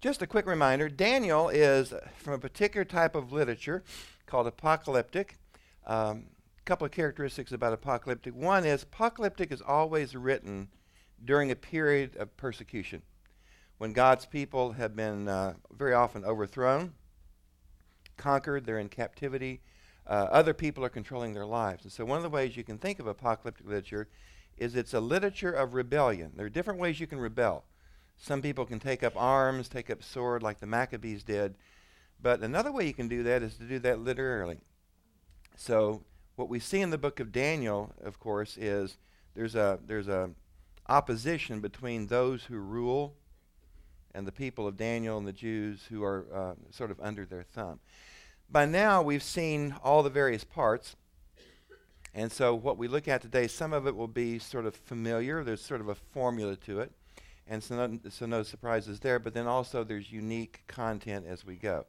Just a quick reminder Daniel is from a particular type of literature called apocalyptic. A um, couple of characteristics about apocalyptic. One is apocalyptic is always written during a period of persecution when God's people have been uh, very often overthrown, conquered, they're in captivity. Uh, other people are controlling their lives. And so, one of the ways you can think of apocalyptic literature is it's a literature of rebellion. There are different ways you can rebel. Some people can take up arms, take up sword, like the Maccabees did. But another way you can do that is to do that literally. So, what we see in the book of Daniel, of course, is there's a there's a opposition between those who rule and the people of Daniel and the Jews who are uh, sort of under their thumb. By now, we've seen all the various parts. And so, what we look at today, some of it will be sort of familiar. There's sort of a formula to it. And so no, so no surprises there. But then also, there's unique content as we go.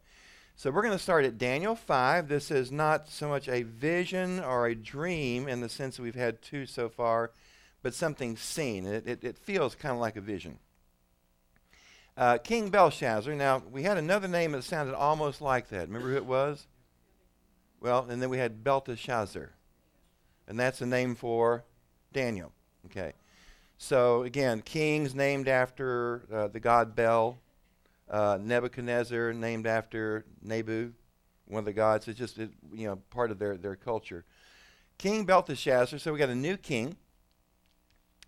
So, we're going to start at Daniel 5. This is not so much a vision or a dream in the sense that we've had two so far, but something seen. It, it, it feels kind of like a vision. Uh, King Belshazzar. Now, we had another name that sounded almost like that. Remember who it was? Well, and then we had Belteshazzar. And that's a name for Daniel. Okay. So, again, kings named after uh, the god Bel. Uh, Nebuchadnezzar named after Nebu, one of the gods. It's just, it, you know, part of their, their culture. King Belteshazzar. So we got a new king.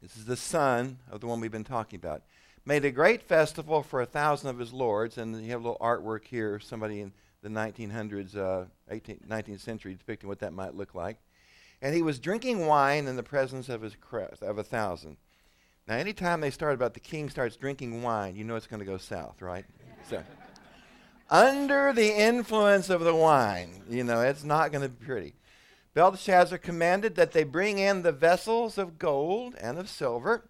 This is the son of the one we've been talking about made a great festival for a thousand of his lords, and you have a little artwork here, somebody in the 1900s, uh, 18, 19th century, depicting what that might look like. And he was drinking wine in the presence of his of a thousand. Now, anytime they start about the king starts drinking wine, you know it's going to go south, right? so, under the influence of the wine, you know, it's not going to be pretty. Belteshazzar commanded that they bring in the vessels of gold and of silver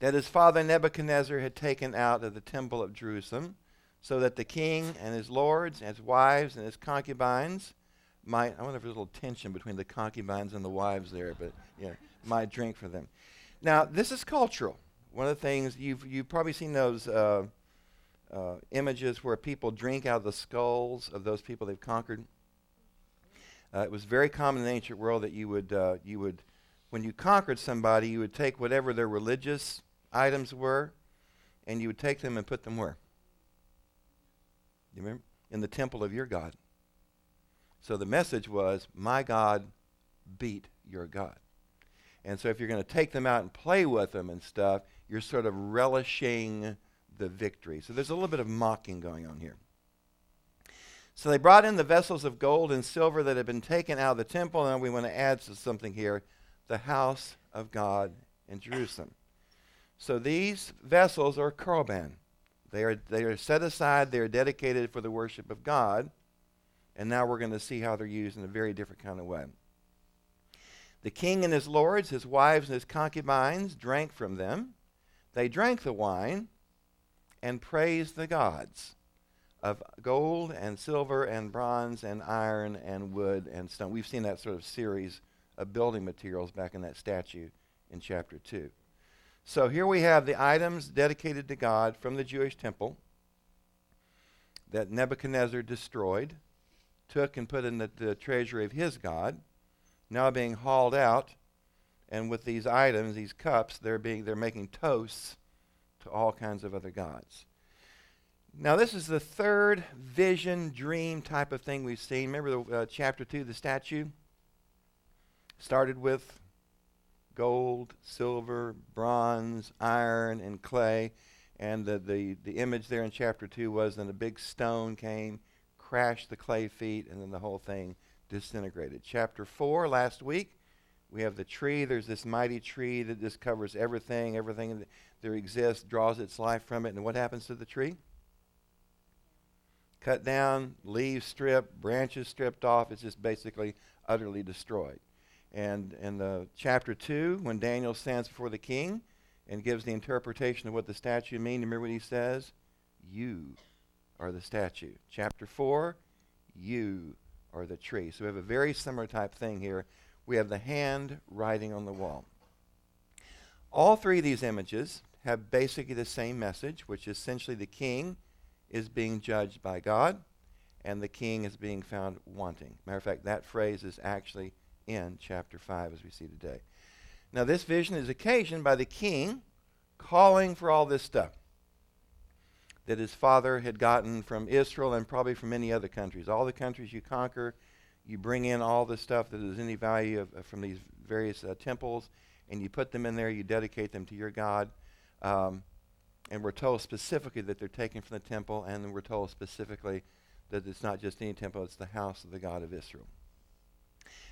that his father Nebuchadnezzar had taken out of the temple of Jerusalem, so that the king and his lords, and his wives, and his concubines might. I wonder if there's a little tension between the concubines and the wives there, but yeah, might drink for them. Now, this is cultural. One of the things you've you've probably seen those uh, uh, images where people drink out of the skulls of those people they've conquered. Uh, it was very common in the ancient world that you would uh, you would when you conquered somebody, you would take whatever their religious items were, and you would take them and put them where? You remember? In the temple of your God. So the message was, My God beat your God. And so if you're going to take them out and play with them and stuff, you're sort of relishing the victory. So there's a little bit of mocking going on here. So they brought in the vessels of gold and silver that had been taken out of the temple. And we want to add something here the house of God in Jerusalem. So these vessels are korban. They are, they are set aside, they are dedicated for the worship of God. And now we're going to see how they're used in a very different kind of way. The king and his lords, his wives and his concubines drank from them. They drank the wine and praised the gods of gold and silver and bronze and iron and wood and stone. We've seen that sort of series of building materials back in that statue in chapter 2. So here we have the items dedicated to God from the Jewish temple that Nebuchadnezzar destroyed, took and put in the, the treasury of his God, now being hauled out, and with these items, these cups, they're being they're making toasts to all kinds of other gods. Now, this is the third vision, dream type of thing we've seen. Remember the uh, chapter two, the statue started with gold, silver, bronze, iron, and clay. And the, the, the image there in chapter 2 was then a big stone came, crashed the clay feet, and then the whole thing disintegrated. Chapter 4, last week, we have the tree. There's this mighty tree that just covers everything. Everything that there exists draws its life from it. And what happens to the tree? Cut down, leaves stripped, branches stripped off. It's just basically utterly destroyed. And in the chapter 2, when Daniel stands before the king and gives the interpretation of what the statue means, remember what he says? You are the statue. Chapter 4, you are the tree. So we have a very similar type thing here. We have the hand writing on the wall. All three of these images have basically the same message, which is essentially the king is being judged by God and the king is being found wanting. Matter of fact, that phrase is actually in chapter 5 as we see today. Now, this vision is occasioned by the king calling for all this stuff that his father had gotten from Israel and probably from many other countries. All the countries you conquer, you bring in all the stuff that is any value of, from these various uh, temples, and you put them in there, you dedicate them to your God. Um, and we're told specifically that they're taken from the temple, and we're told specifically that it's not just any temple, it's the house of the God of Israel.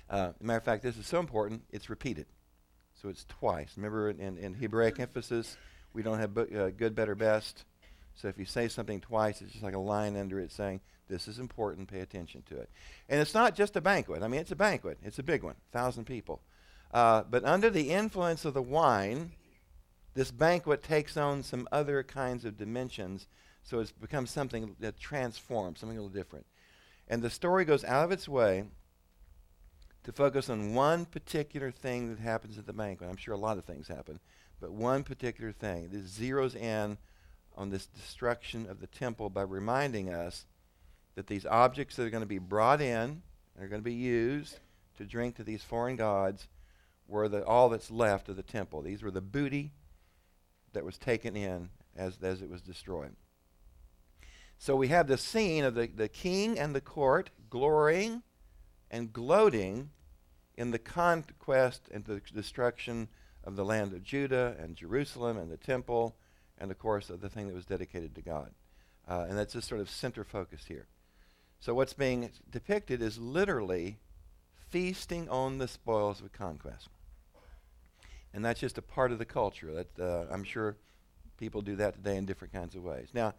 Uh, matter of fact, this is so important, it's repeated. So it's twice. Remember, in, in Hebraic emphasis, we don't have bu- uh, good, better, best. So if you say something twice, it's just like a line under it saying, this is important, pay attention to it. And it's not just a banquet. I mean, it's a banquet, it's a big one, 1,000 people. Uh, but under the influence of the wine, this banquet takes on some other kinds of dimensions. So it's become something that transforms, something a little different. And the story goes out of its way to focus on one particular thing that happens at the banquet. I'm sure a lot of things happen, but one particular thing. This zeroes in on this destruction of the temple by reminding us that these objects that are going to be brought in, and are going to be used to drink to these foreign gods, were the, all that's left of the temple. These were the booty that was taken in as, as it was destroyed. So we have the scene of the, the king and the court glorying and gloating in the conquest and the destruction of the land of Judah and Jerusalem and the temple and, of course, the thing that was dedicated to God. Uh, and that's just sort of center focus here. So what's being depicted is literally feasting on the spoils of conquest. And that's just a part of the culture. That uh, I'm sure people do that today in different kinds of ways. Now,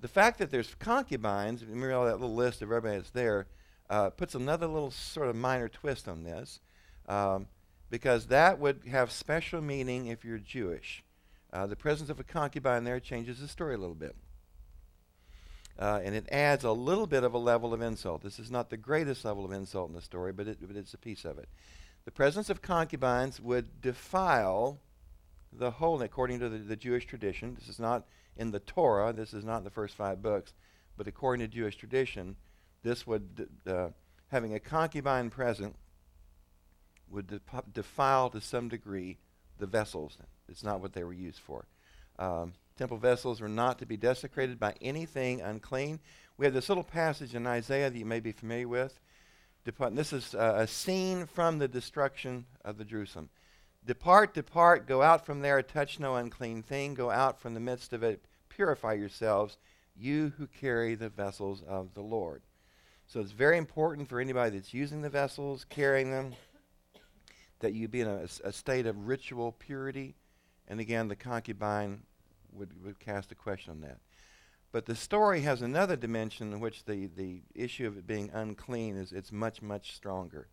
the fact that there's concubines, remember all that little list of everybody that's there, uh, puts another little sort of minor twist on this, um, because that would have special meaning if you're Jewish. Uh, the presence of a concubine there changes the story a little bit. Uh, and it adds a little bit of a level of insult. This is not the greatest level of insult in the story, but, it, but it's a piece of it. The presence of concubines would defile the whole, according to the, the Jewish tradition. This is not in the Torah, this is not in the first five books, but according to Jewish tradition, this would, uh, having a concubine present, would de- defile to some degree the vessels. It's not what they were used for. Um, temple vessels were not to be desecrated by anything unclean. We have this little passage in Isaiah that you may be familiar with. This is uh, a scene from the destruction of the Jerusalem. Depart, depart, go out from there, touch no unclean thing, go out from the midst of it, purify yourselves, you who carry the vessels of the Lord. So it's very important for anybody that's using the vessels, carrying them, that you be in a, a state of ritual purity. And again, the concubine would, would cast a question on that. But the story has another dimension in which the, the issue of it being unclean is it's much, much stronger.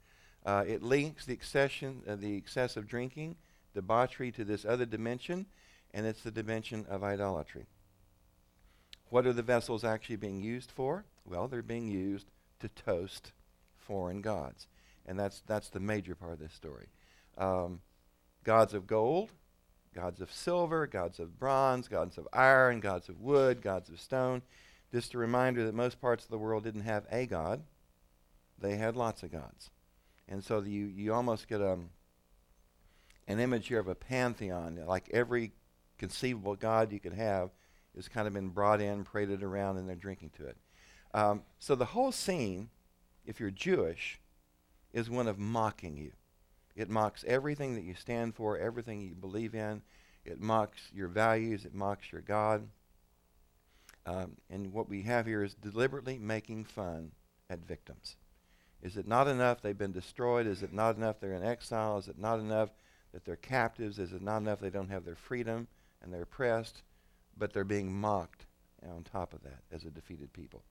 Uh, it links the, excession, uh, the excessive drinking, debauchery to this other dimension, and it's the dimension of idolatry. What are the vessels actually being used for? Well, they're being used to toast foreign gods. And that's, that's the major part of this story. Um, gods of gold, gods of silver, gods of bronze, gods of iron, gods of wood, gods of stone. Just a reminder that most parts of the world didn't have a god, they had lots of gods. And so you, you almost get a, um, an image here of a pantheon, like every conceivable god you could have has kind of been brought in, paraded around, and they're drinking to it. Um, so the whole scene, if you're Jewish, is one of mocking you. It mocks everything that you stand for, everything you believe in. It mocks your values. It mocks your God. Um, and what we have here is deliberately making fun at victims. Is it not enough they've been destroyed? Is it not enough they're in exile? Is it not enough that they're captives? Is it not enough they don't have their freedom and they're oppressed? But they're being mocked on top of that as a defeated people.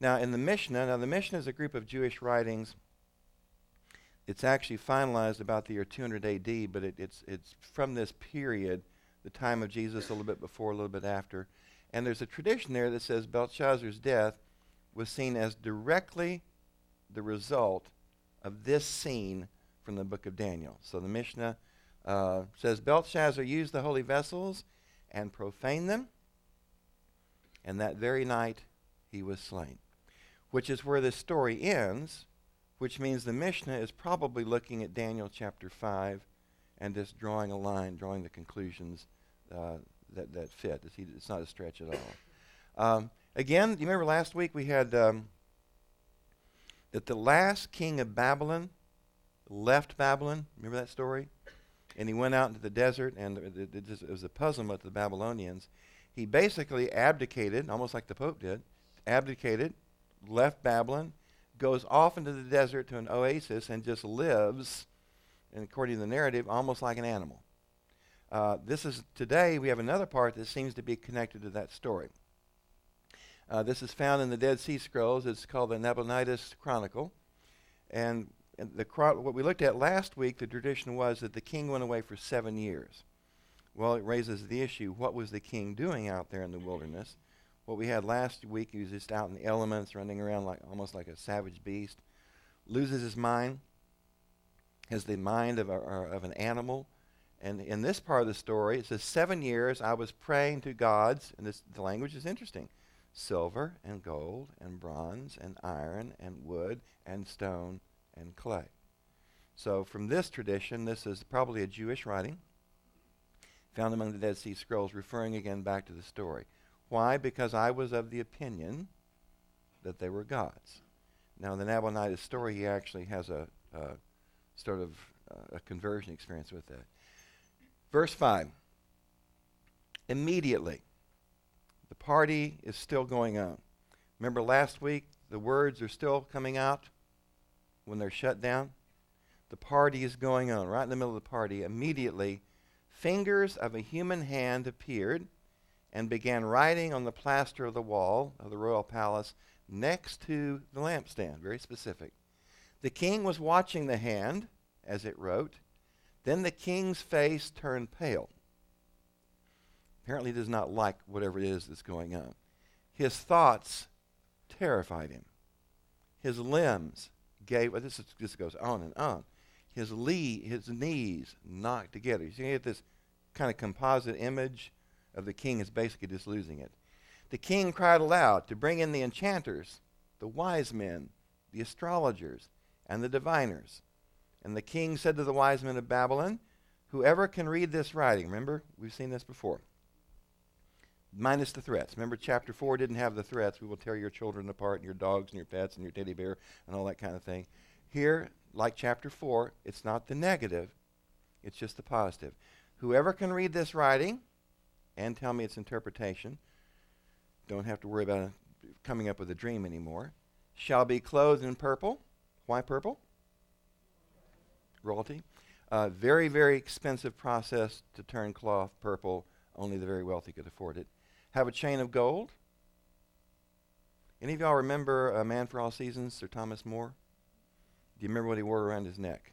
Now, in the Mishnah, now the Mishnah is a group of Jewish writings it's actually finalized about the year 200 AD, but it, it's, it's from this period, the time of Jesus, a little bit before, a little bit after. And there's a tradition there that says Belshazzar's death was seen as directly the result of this scene from the book of Daniel. So the Mishnah uh, says Belshazzar used the holy vessels and profaned them. And that very night he was slain. Which is where this story ends, which means the Mishnah is probably looking at Daniel chapter 5 and just drawing a line, drawing the conclusions uh, that, that fit. It's, it's, not a stretch at all. Um, again, you remember last week we had um, that the last king of Babylon left Babylon. Remember that story? And he went out into the desert, and it, it, it was a puzzlement to the Babylonians. He basically abdicated, almost like the Pope did, abdicated, left Babylon, goes off into the desert to an oasis, and just lives, and according to the narrative, almost like an animal. Uh, this is today we have another part that seems to be connected to that story. Uh, this is found in the Dead Sea Scrolls. It's called the Nabonidus Chronicle, and the what we looked at last week, the tradition was that the king went away for seven years. Well, it raises the issue: what was the king doing out there in the wilderness? What we had last week, he was just out in the elements, running around like almost like a savage beast. Loses his mind, has the mind of, a, of an animal. And in this part of the story, it says, Seven years I was praying to gods, and this, the language is interesting silver and gold and bronze and iron and wood and stone and clay. So, from this tradition, this is probably a Jewish writing found among the Dead Sea Scrolls, referring again back to the story. Why? Because I was of the opinion that they were gods. Now, in the Nabonidus story, he actually has a, a sort of uh, a conversion experience with that. Verse 5 Immediately, the party is still going on. Remember last week, the words are still coming out when they're shut down? The party is going on. Right in the middle of the party, immediately, fingers of a human hand appeared and began writing on the plaster of the wall of the royal palace next to the lampstand. Very specific. The king was watching the hand as it wrote. Then the king's face turned pale. Apparently, does not like whatever it is that's going on. His thoughts terrified him. His limbs gave, this, is, this goes on and on. His, lee, his knees knocked together. You see, you get this kind of composite image of the king is basically just losing it. The king cried aloud to bring in the enchanters, the wise men, the astrologers, and the diviners. And the king said to the wise men of Babylon, Whoever can read this writing, remember, we've seen this before, minus the threats. Remember, chapter 4 didn't have the threats. We will tear your children apart, and your dogs, and your pets, and your teddy bear, and all that kind of thing. Here, like chapter 4, it's not the negative, it's just the positive. Whoever can read this writing and tell me its interpretation, don't have to worry about coming up with a dream anymore, shall be clothed in purple. Why purple? Royalty. Uh, very, very expensive process to turn cloth purple. Only the very wealthy could afford it have a chain of gold. Any of y'all remember A Man for All Seasons, Sir Thomas More? Do you remember what he wore around his neck?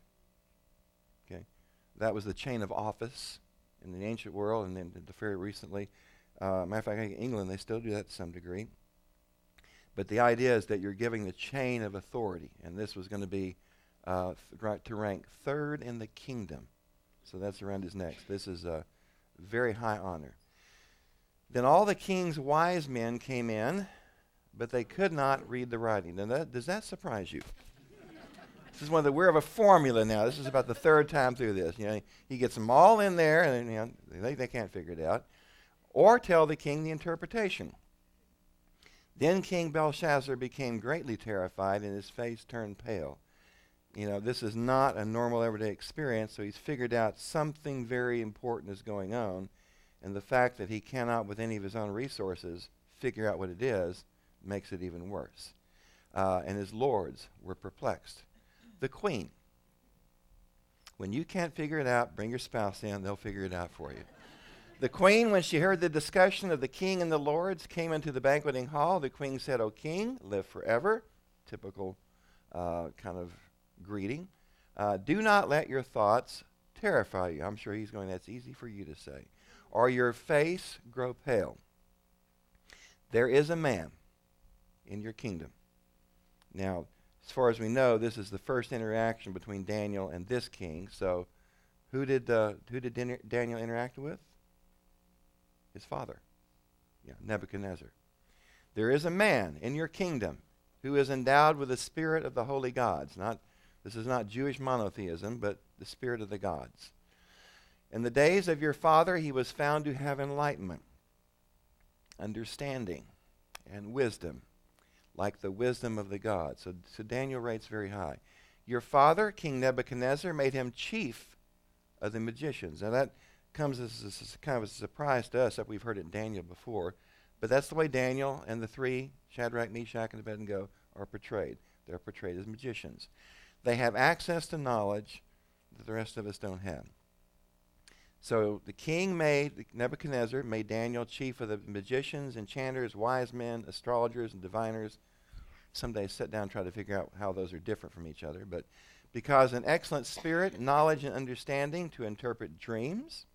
Okay. That was the chain of office in the ancient world and then very recently. Uh, matter of fact, in England, they still do that to some degree. But the idea is that you're giving the chain of authority, and this was going to be uh, to rank third in the kingdom. So that's around his neck. This is a very high honor. Then all the king's wise men came in, but they could not read the writing. Now that, does that surprise you? This is one of the, we're of a formula now. This is about the third time through this. You know, he gets them all in there, and you know, they, they can't figure it out. Or tell the king the interpretation. Then King Belshazzar became greatly terrified, and his face turned pale. You know, this is not a normal everyday experience, so he's figured out something very important is going on. And the fact that he cannot, with any of his own resources, figure out what it is makes it even worse. Uh, and his lords were perplexed. The queen. When you can't figure it out, bring your spouse in, they'll figure it out for you. the queen, when she heard the discussion of the king and the lords, came into the banqueting hall. The queen said, O king, live forever. Typical uh, kind of greeting. Uh, do not let your thoughts terrify you. I'm sure he's going, that's easy for you to say or your face grow pale. There is a man in your kingdom. Now, as far as we know, this is the first interaction between Daniel and this king. So, who did uh, who did Daniel interact with? his father, yeah, Nebuchadnezzar. There is a man in your kingdom who is endowed with the spirit of the holy gods. Not, this is not Jewish monotheism, but the spirit of the gods. In the days of your father, he was found to have enlightenment, understanding, and wisdom, like the wisdom of the gods. So, so Daniel rates very high. Your father, King Nebuchadnezzar, made him chief of the magicians. Now that comes as, as kind of a surprise to us that we've heard it in Daniel before, but that's the way Daniel and the three, Shadrach, Meshach, and Abednego, are portrayed. They're portrayed as magicians. They have access to knowledge that the rest of us don't have. So the king made, Nebuchadnezzar made Daniel chief of the magicians, enchanters, wise men, astrologers, and diviners. Someday sit down and try to figure out how those are different from each other. But because an excellent spirit, knowledge, and understanding to interpret dreams,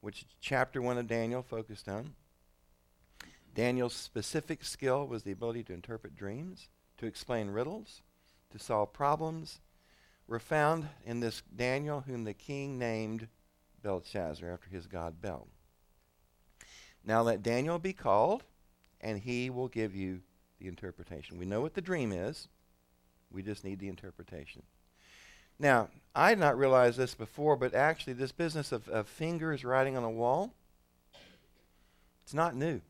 which chapter 1 of Daniel focused on. Daniel's specific skill was the ability to interpret dreams, to explain riddles, to solve problems, were found in this Daniel, whom the king named Belshazzar after his god Bel. Now let Daniel be called, and he will give you the interpretation. We know what the dream is, we just need the interpretation. Now, I had not realized this before, but actually, this business of, of fingers writing on a wall, it's not new.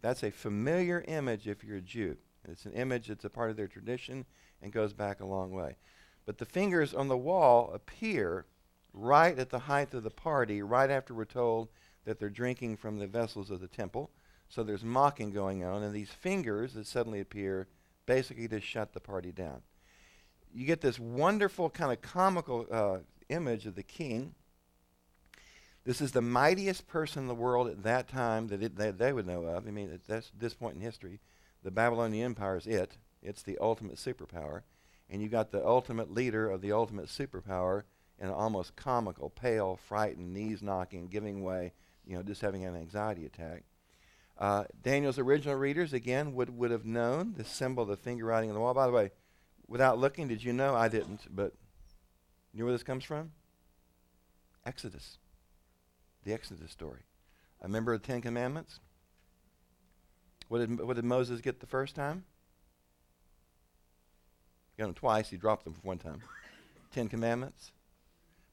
That's a familiar image if you're a Jew. It's an image that's a part of their tradition and goes back a long way. But the fingers on the wall appear right at the height of the party, right after we're told that they're drinking from the vessels of the temple. So there's mocking going on, and these fingers that suddenly appear basically just shut the party down. You get this wonderful kind of comical uh, image of the king. This is the mightiest person in the world at that time that, it, that they would know of. I mean, at this point in history, the Babylonian Empire is it. It's the ultimate superpower. And you got the ultimate leader of the ultimate superpower in an almost comical, pale, frightened, knees knocking, giving way, you know, just having an anxiety attack. Uh, Daniel's original readers, again, would, would have known the symbol of the finger writing on the wall. By the way, without looking, did you know? I didn't, but you know where this comes from? Exodus. The Exodus story. I remember the Ten Commandments? What did, what did Moses get the first time? He got them twice. He dropped them for one time. Ten Commandments.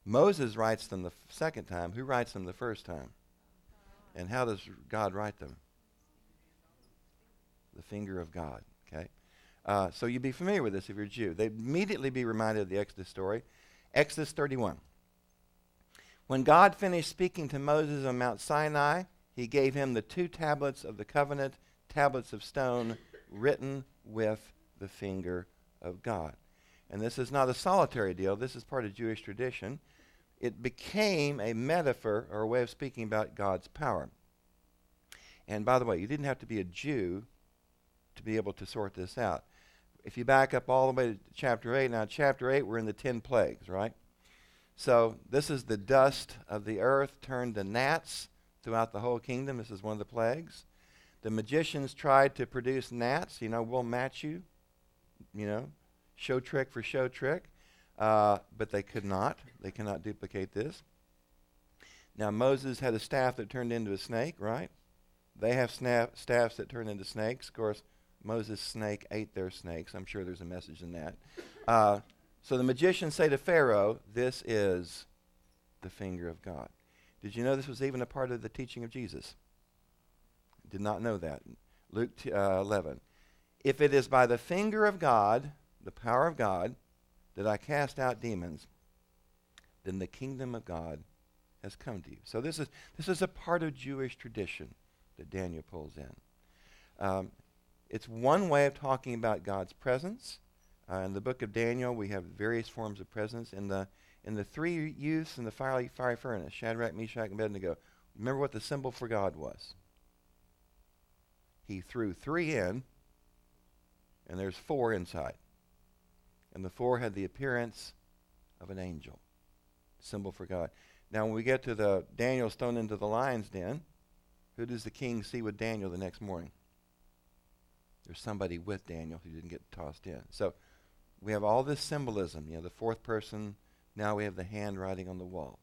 Moses writes them the second time. Who writes them the first time? And how does God write them? The finger of God. Okay. Uh, so you'd be familiar with this if you're a Jew. They'd immediately be reminded of the Exodus story. Exodus 31. When God finished speaking to Moses on Mount Sinai, he gave him the two tablets of the covenant tablets of stone written with the finger of God. And this is not a solitary deal, this is part of Jewish tradition. It became a metaphor or a way of speaking about God's power. And by the way, you didn't have to be a Jew to be able to sort this out. If you back up all the way to chapter 8, now, chapter 8, we're in the 10 plagues, right? So, this is the dust of the earth turned to gnats throughout the whole kingdom. This is one of the plagues. The magicians tried to produce gnats. You know, we'll match you. You know, show trick for show trick. Uh, but they could not. They cannot duplicate this. Now, Moses had a staff that turned into a snake, right? They have snap, staffs that turn into snakes. Of course, Moses' snake ate their snakes. I'm sure there's a message in that. Uh, so the magicians say to Pharaoh, This is the finger of God. Did you know this was even a part of the teaching of Jesus? Did not know that. Luke t- uh, 11. If it is by the finger of God, the power of God, that I cast out demons, then the kingdom of God has come to you. So this is this is a part of Jewish tradition that Daniel pulls in. Um, it's one way of talking about God's presence. Uh, in the book of Daniel, we have various forms of presence. In the in the three youths in the fiery, fiery furnace, Shadrach, Meshach, and Abednego. Remember what the symbol for God was? he threw three in, and there's four inside. And the four had the appearance of an angel, symbol for God. Now, when we get to the Daniel thrown into the lion's den, who does the king see with Daniel the next morning? There's somebody with Daniel who didn't get tossed in. So we have all this symbolism. You know, the fourth person. Now we have the handwriting on the wall.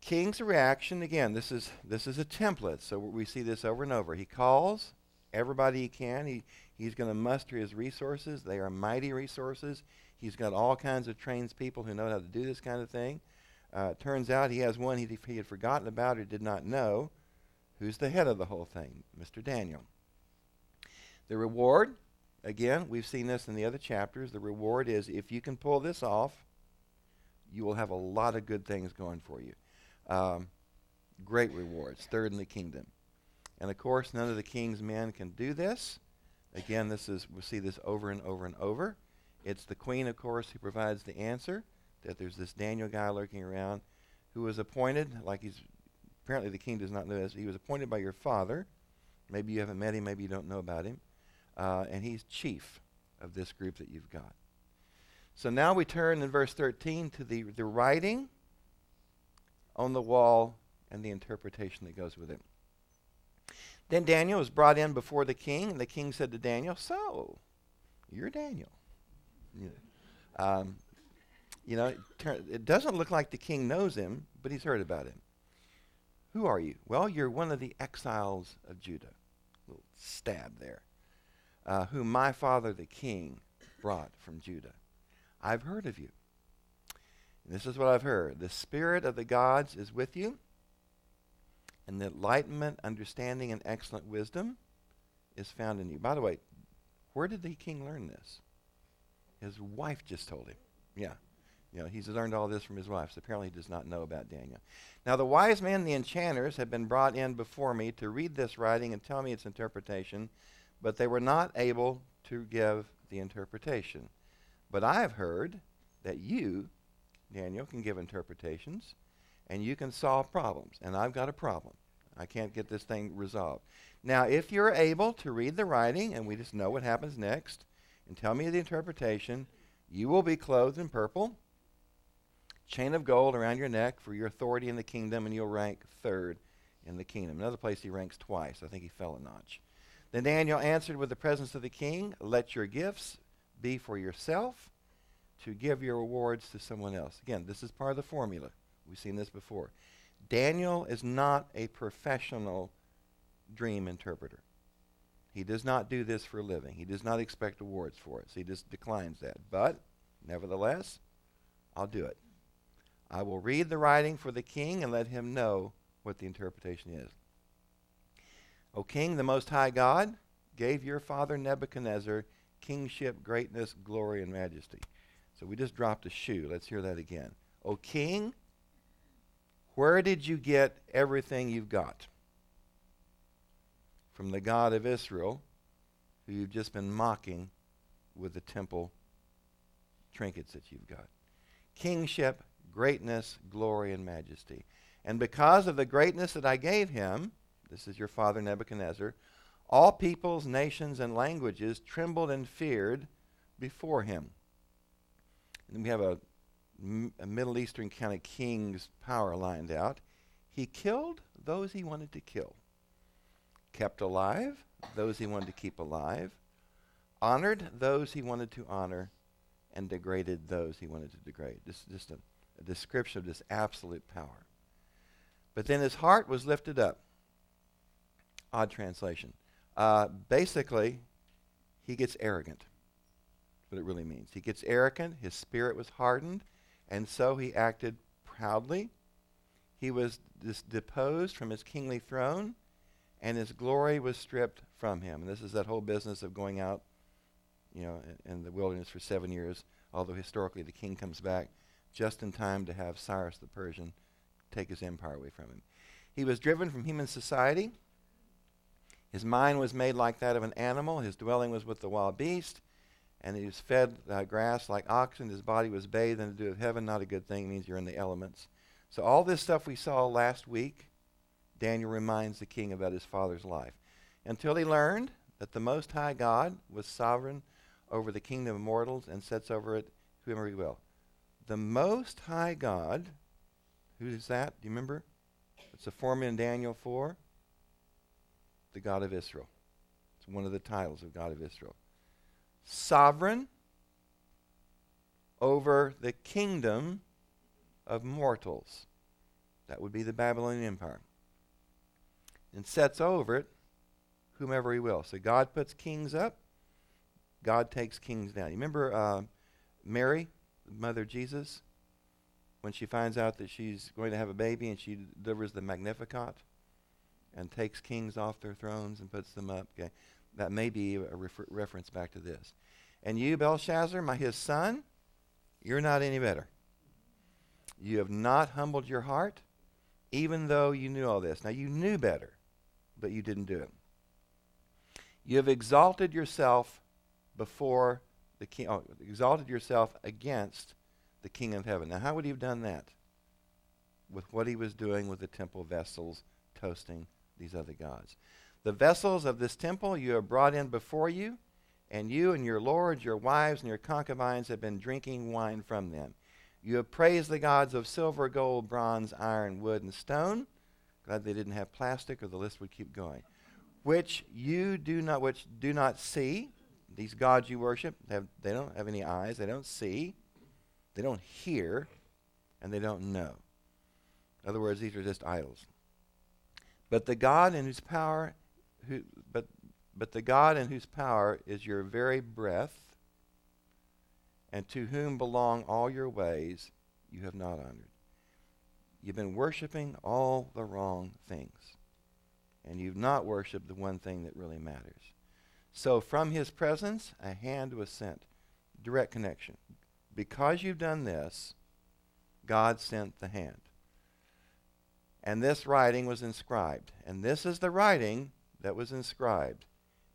King's reaction again. This is this is a template, so we see this over and over. He calls everybody he can. He he's going to muster his resources. They are mighty resources. He's got all kinds of trained people who know how to do this kind of thing. Uh, turns out he has one he, he had forgotten about or did not know, who's the head of the whole thing, Mr. Daniel. The reward, again, we've seen this in the other chapters. The reward is if you can pull this off, you will have a lot of good things going for you. Um, great rewards, third in the kingdom. And of course, none of the king's men can do this. Again, this is we see this over and over and over. It's the queen, of course, who provides the answer. That there's this Daniel guy lurking around, who was appointed, like he's apparently the king does not know this. He was appointed by your father. Maybe you haven't met him. Maybe you don't know about him. Uh, and he's chief of this group that you've got. So now we turn in verse 13 to the, the writing on the wall and the interpretation that goes with it. Then Daniel was brought in before the king, and the king said to Daniel, So, you're Daniel. You know, um, you know it, it doesn't look like the king knows him, but he's heard about him. Who are you? Well, you're one of the exiles of Judah. Little stab there. Uh, whom my father the king brought from Judah. I've heard of you. And this is what I've heard. The spirit of the gods is with you and the enlightenment, understanding, and excellent wisdom is found in you. By the way, where did the king learn this? His wife just told him. Yeah. You know, he's learned all this from his wife, so apparently he does not know about Daniel. Now, the wise men and the enchanters have been brought in before me to read this writing and tell me its interpretation, but they were not able to give the interpretation. But I have heard that you, Daniel, can give interpretations and you can solve problems. And I've got a problem. I can't get this thing resolved. Now, if you're able to read the writing, and we just know what happens next, and tell me the interpretation, you will be clothed in purple, chain of gold around your neck for your authority in the kingdom, and you'll rank third in the kingdom. Another place he ranks twice. I think he fell a notch. Then Daniel answered with the presence of the king, Let your gifts be for yourself to give your rewards to someone else. Again, this is part of the formula. We've seen this before. Daniel is not a professional dream interpreter. He does not do this for a living. He does not expect awards for it. So he just declines that. But, nevertheless, I'll do it. I will read the writing for the king and let him know what the interpretation is. O king, the most high God, gave your father Nebuchadnezzar kingship, greatness, glory, and majesty. So we just dropped a shoe. Let's hear that again. O king, where did you get everything you've got? From the God of Israel, who you've just been mocking with the temple trinkets that you've got. Kingship, greatness, glory, and majesty. And because of the greatness that I gave him, this is your father Nebuchadnezzar, all peoples, nations, and languages trembled and feared before him. And we have a a Middle Eastern kind of king's power lined out. He killed those he wanted to kill, kept alive those he wanted to keep alive, honored those he wanted to honor, and degraded those he wanted to degrade. This is just a, a description of this absolute power. But then his heart was lifted up. Odd translation. Uh, basically, he gets arrogant. That's what it really means. He gets arrogant. His spirit was hardened. And so he acted proudly. He was dis- deposed from his kingly throne, and his glory was stripped from him. And this is that whole business of going out, you know, in, in the wilderness for seven years. Although historically the king comes back just in time to have Cyrus the Persian take his empire away from him. He was driven from human society. His mind was made like that of an animal. His dwelling was with the wild beast and he was fed uh, grass like oxen. His body was bathed in the dew of heaven. Not a good thing. means you're in the elements. So all this stuff we saw last week, Daniel reminds the king about his father's life. Until he learned that the Most High God was sovereign over the kingdom of mortals and sets over it whomever he will. The Most High God, who is that? Do you remember? It's a formula in Daniel 4. The God of Israel. It's one of the titles of God of Israel sovereign over the kingdom of mortals. That would be the Babylonian Empire. And sets over it whomever he will. So God puts kings up, God takes kings down. You remember uh, Mary, mother Jesus, when she finds out that she's going to have a baby and she delivers the Magnificat and takes kings off their thrones and puts them up? Okay. That may be a refer- reference back to this. And you, Belshazzar, my his son, you're not any better. You have not humbled your heart, even though you knew all this. Now, you knew better, but you didn't do it. You have exalted yourself before the king, oh, exalted yourself against the king of heaven. Now, how would he have done that? With what he was doing with the temple vessels, toasting these other gods. The vessels of this temple you have brought in before you, and you and your lords, your wives, and your concubines have been drinking wine from them. You have praised the gods of silver, gold, bronze, iron, wood, and stone. Glad they didn't have plastic, or the list would keep going. Which you do not, which do not see. These gods you worship, have, they don't have any eyes. They don't see. They don't hear, and they don't know. In other words, these are just idols. But the God in whose power, who, but but the God in whose power is your very breath, and to whom belong all your ways, you have not honored. You've been worshiping all the wrong things, and you've not worshiped the one thing that really matters. So, from his presence, a hand was sent. Direct connection. Because you've done this, God sent the hand. And this writing was inscribed. And this is the writing that was inscribed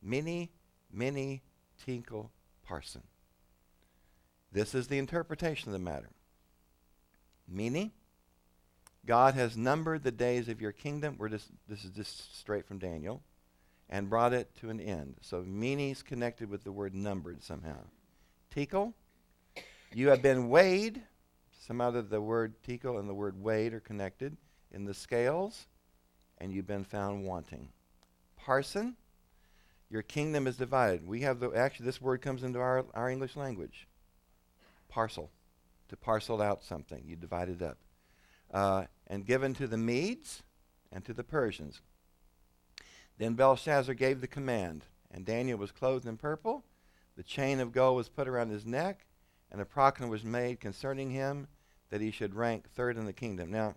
Mene, Mene, Tekel Parsin. This is the interpretation of the matter. Meaning, God has numbered the days of your kingdom. We're just, this is just straight from Daniel. And brought it to an end. So is connected with the word numbered somehow. Tekel, you have been weighed. Somehow the word tekel and the word weighed are connected in the scales, and you've been found wanting. Parsin, your kingdom is divided. We have the actually this word comes into our, our English language. Parcel. To parcel out something. You divide it up. Uh, and given to the Medes and to the Persians. Then Belshazzar gave the command, and Daniel was clothed in purple. The chain of gold was put around his neck, and a proclamation was made concerning him that he should rank third in the kingdom. Now,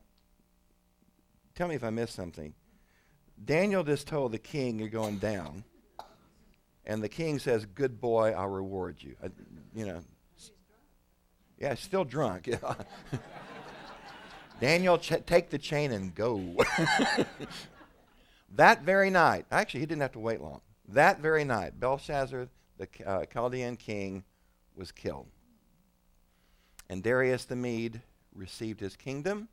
tell me if I missed something. Daniel just told the king you're going down. And the king says, Good boy, I'll reward you. I, you know. Yeah, still drunk. Daniel, ch- take the chain and go. that very night, actually, he didn't have to wait long. That very night, Belshazzar, the uh, Chaldean king, was killed. And Darius the Mede received his kingdom,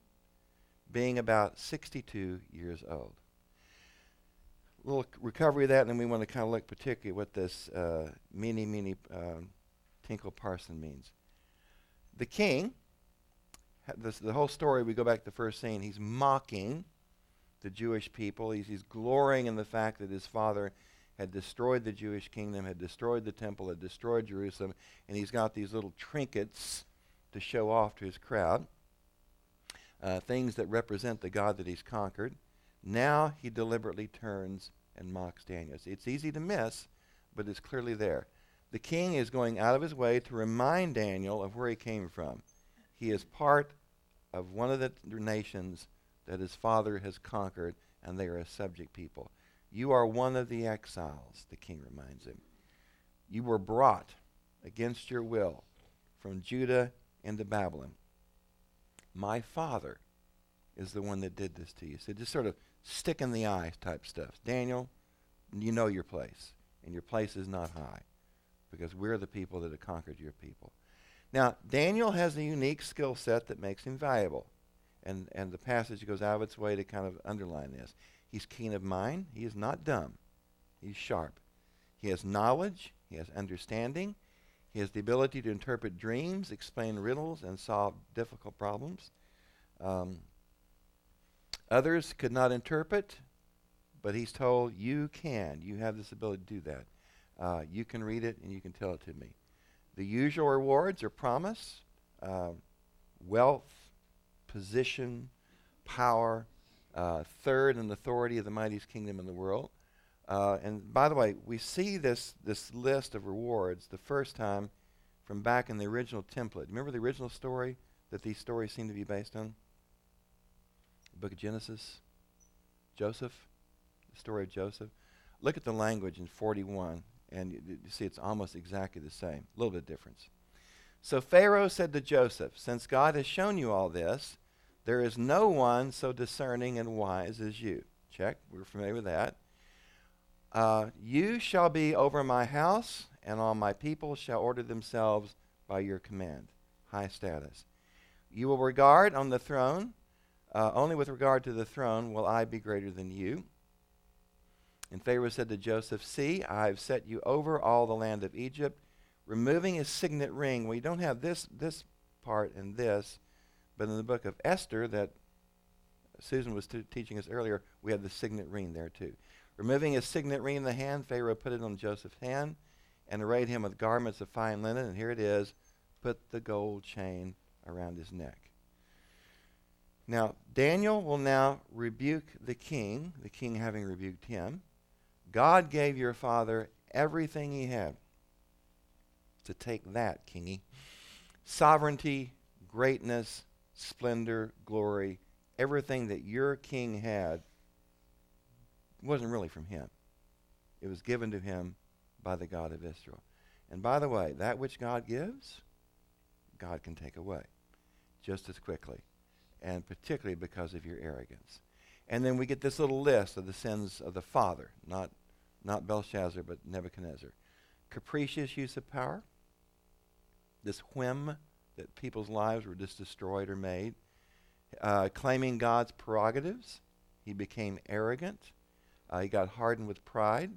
being about 62 years old little recovery of that, and then we want to kind of look particularly what this uh, mene, mene uh, Tekel Parsin means. The king, this, the whole story, we go back to the first scene, he's mocking the Jewish people. He's, he's glorying in the fact that his father had destroyed the Jewish kingdom, had destroyed the temple, had destroyed Jerusalem, and he's got these little trinkets to show off to his crowd, uh, things that represent the God that he's conquered. Now he deliberately turns and mocks Daniel. It's easy to miss, but it's clearly there. The king is going out of his way to remind Daniel of where he came from. He is part of one of the nations that his father has conquered, and they are a subject people. You are one of the exiles, the king reminds him. You were brought against your will from Judah into Babylon. My father is the one that did this to you. So just sort of stick in the eye type stuff. Daniel, you know your place, and your place is not high because we're the people that have conquered your people. Now, Daniel has a unique skill set that makes him valuable. And, and the passage goes out of its way to kind of underline this. He's keen of mind. He is not dumb. He's sharp. He has knowledge. He has understanding. He has the ability to interpret dreams, explain riddles, and solve difficult problems. Um, Others could not interpret, but he's told, You can. You have this ability to do that. Uh, you can read it and you can tell it to me. The usual rewards are promise, uh, wealth, position, power, uh, third in authority of the mightiest kingdom in the world. Uh, and by the way, we see this, this list of rewards the first time from back in the original template. Remember the original story that these stories seem to be based on? The book of Genesis? Joseph? The story of Joseph? Look at the language in 41, and you, you see it's almost exactly the same. A little bit of difference. So Pharaoh said to Joseph, Since God has shown you all this, there is no one so discerning and wise as you. Check. We're familiar with that. Uh, you shall be over my house, and all my people shall order themselves by your command. High status. You will regard on the throne, uh, only with regard to the throne will I be greater than you. And Pharaoh said to Joseph, See, I have set you over all the land of Egypt, removing his signet ring. We don't have this, this part and this, but in the book of Esther that Susan was t- teaching us earlier, we have the signet ring there too. Removing his signet ring in the hand, Pharaoh put it on Joseph's hand and arrayed him with garments of fine linen. And here it is put the gold chain around his neck. Now, Daniel will now rebuke the king, the king having rebuked him. God gave your father everything he had. To take that, kingy. Sovereignty, greatness, splendor, glory, everything that your king had wasn't really from him. It was given to him by the God of Israel. And by the way, that which God gives, God can take away just as quickly, and particularly because of your arrogance. And then we get this little list of the sins of the father, not, not Belshazzar, but Nebuchadnezzar. Capricious use of power, this whim that people's lives were just destroyed or made, uh, claiming God's prerogatives. He became arrogant. Uh, he got hardened with pride.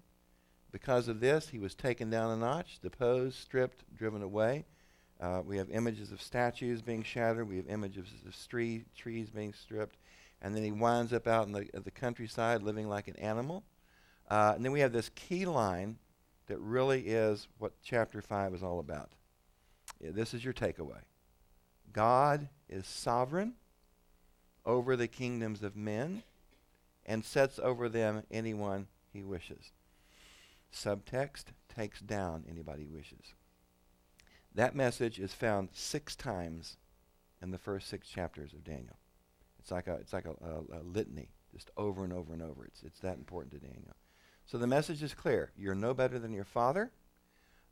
Because of this, he was taken down a notch, deposed, stripped, driven away. Uh, we have images of statues being shattered. We have images of tree, trees being stripped. And then he winds up out in the, the countryside living like an animal. Uh, and then we have this key line that really is what chapter 5 is all about. Yeah, this is your takeaway God is sovereign over the kingdoms of men and sets over them anyone he wishes. Subtext takes down anybody he wishes. That message is found six times in the first six chapters of Daniel. It's like a, it's like a, a, a litany, just over and over and over. It's, it's that important to Daniel. So the message is clear. You're no better than your father.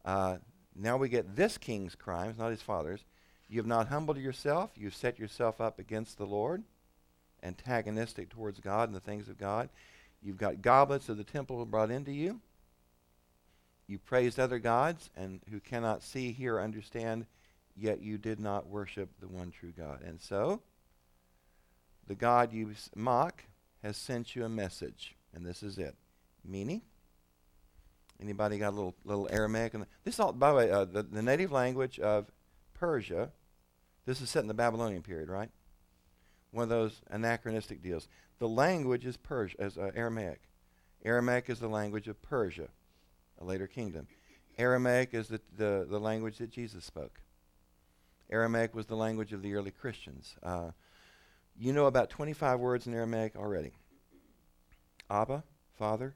Uh, now we get this king's crimes, not his father's. You have not humbled yourself. You've set yourself up against the Lord, antagonistic towards God and the things of God. You've got goblets of the temple brought into you. You praised other gods and who cannot see, hear, understand, yet you did not worship the one true God. And so, the God you mock has sent you a message, and this is it. Meaning, anybody got a little little Aramaic? And this all, by the way, uh, the, the native language of Persia. This is set in the Babylonian period, right? One of those anachronistic deals. The language is Persia, as uh, Aramaic. Aramaic is the language of Persia later kingdom. Aramaic is the, the, the language that Jesus spoke. Aramaic was the language of the early Christians. Uh, you know about 25 words in Aramaic already. Abba, Father.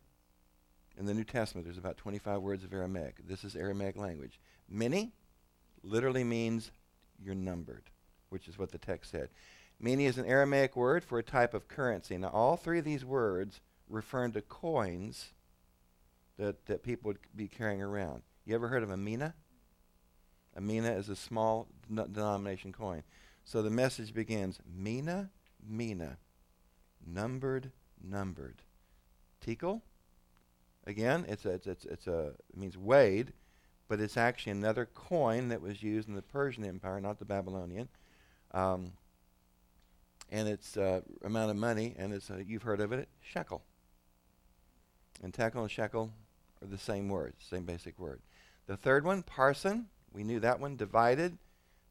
In the New Testament, there's about 25 words of Aramaic. This is Aramaic language. Mene literally means you're numbered, which is what the text said. Mene is an Aramaic word for a type of currency. Now, all three of these words refer to coins that, that people would be carrying around. You ever heard of a mina? A mina is a small denomination coin. So the message begins Mina, Mina, numbered, numbered. Tekel, again, it's a, it's, it's, it's a, it means weighed, but it's actually another coin that was used in the Persian Empire, not the Babylonian. Um, and it's uh, amount of money, and it's you've heard of it, shekel. And tekel and shekel are the same word, same basic word. The third one, parsin, we knew that one, divided.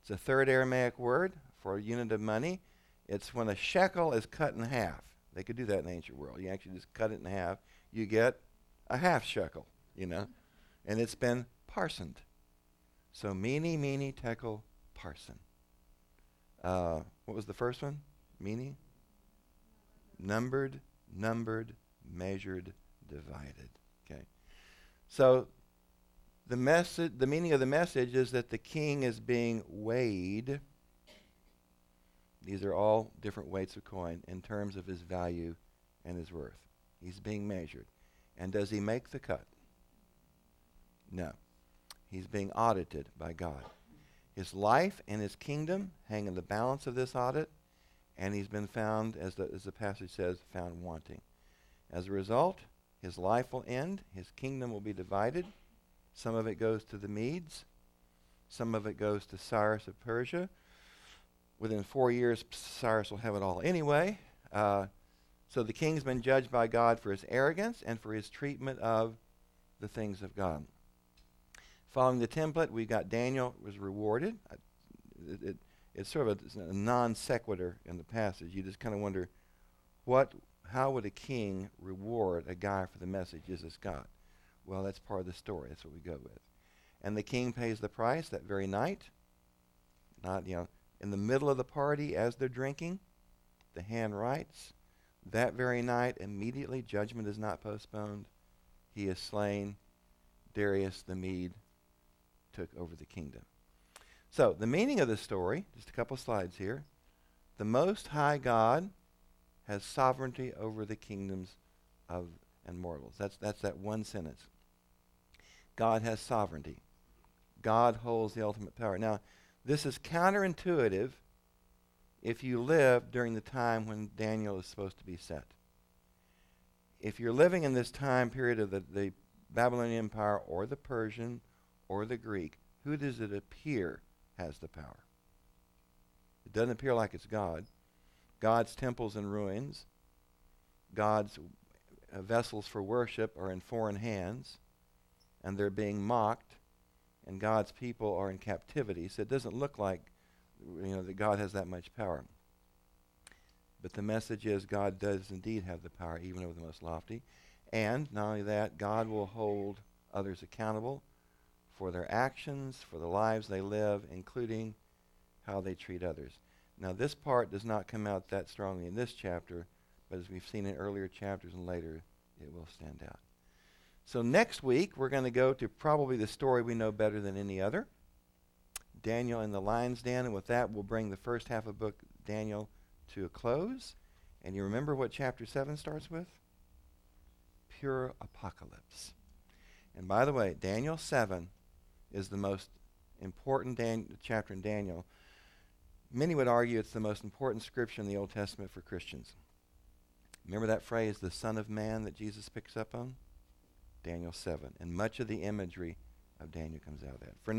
It's a third Aramaic word for a unit of money. It's when a shekel is cut in half. They could do that in the ancient world. You actually just cut it in half. You get a half shekel, you know, and it's been parsoned. So mene, mene, tekel, parsin. Uh, what was the first one? Mene? Numbered, numbered, measured, divided. So the message the meaning of the message is that the king is being weighed. These are all different weights of coin in terms of his value and his worth. He's being measured. And does he make the cut? No. He's being audited by God. His life and his kingdom hang in the balance of this audit, and he's been found, as the, as the passage says, found wanting. As a result, his life will end, his kingdom will be divided. Some of it goes to the Medes, some of it goes to Cyrus of Persia. Within four years, Cyrus will have it all anyway. Uh, so the king's been judged by God for his arrogance and for his treatment of the things of God. Following the template, we got Daniel was rewarded. It, it, it's sort of a, a non sequitur in the passage. You just kind of wonder, what, how would a king reward a guy for the message? Is this God? Well, that's part of the story. That's what we go with. And the king pays the price that very night. Not, you know, in the middle of the party as they're drinking, the hand writes, that very night, immediately, judgment is not postponed. He is slain. Darius the Mede took over the kingdom. So, the meaning of the story, just a couple slides here. The Most High God has sovereignty over the kingdoms of and mortals. That's, that's that one sentence. God has sovereignty. God holds the ultimate power. Now, this is counterintuitive if you live during the time when Daniel is supposed to be set. If you're living in this time period of the, the Babylonian Empire or the Persian or the Greek, who does it appear has the power? It doesn't appear like it's God. God's temples in ruins. God's uh, vessels for worship are in foreign hands, and they're being mocked, and God's people are in captivity. So it doesn't look like you know that God has that much power. But the message is God does indeed have the power, even over the most lofty. And not only that, God will hold others accountable for their actions, for the lives they live, including how they treat others. Now, this part does not come out that strongly in this chapter, but as we've seen in earlier chapters and later, it will stand out. So, next week, we're going to go to probably the story we know better than any other Daniel and the lion's den. And with that, we'll bring the first half of book Daniel to a close. And you remember what chapter 7 starts with? Pure apocalypse. And by the way, Daniel 7 is the most important Dan- chapter in Daniel. Many would argue it's the most important scripture in the Old Testament for Christians. Remember that phrase, the Son of Man, that Jesus picks up on? Daniel 7. And much of the imagery of Daniel comes out of that. For now,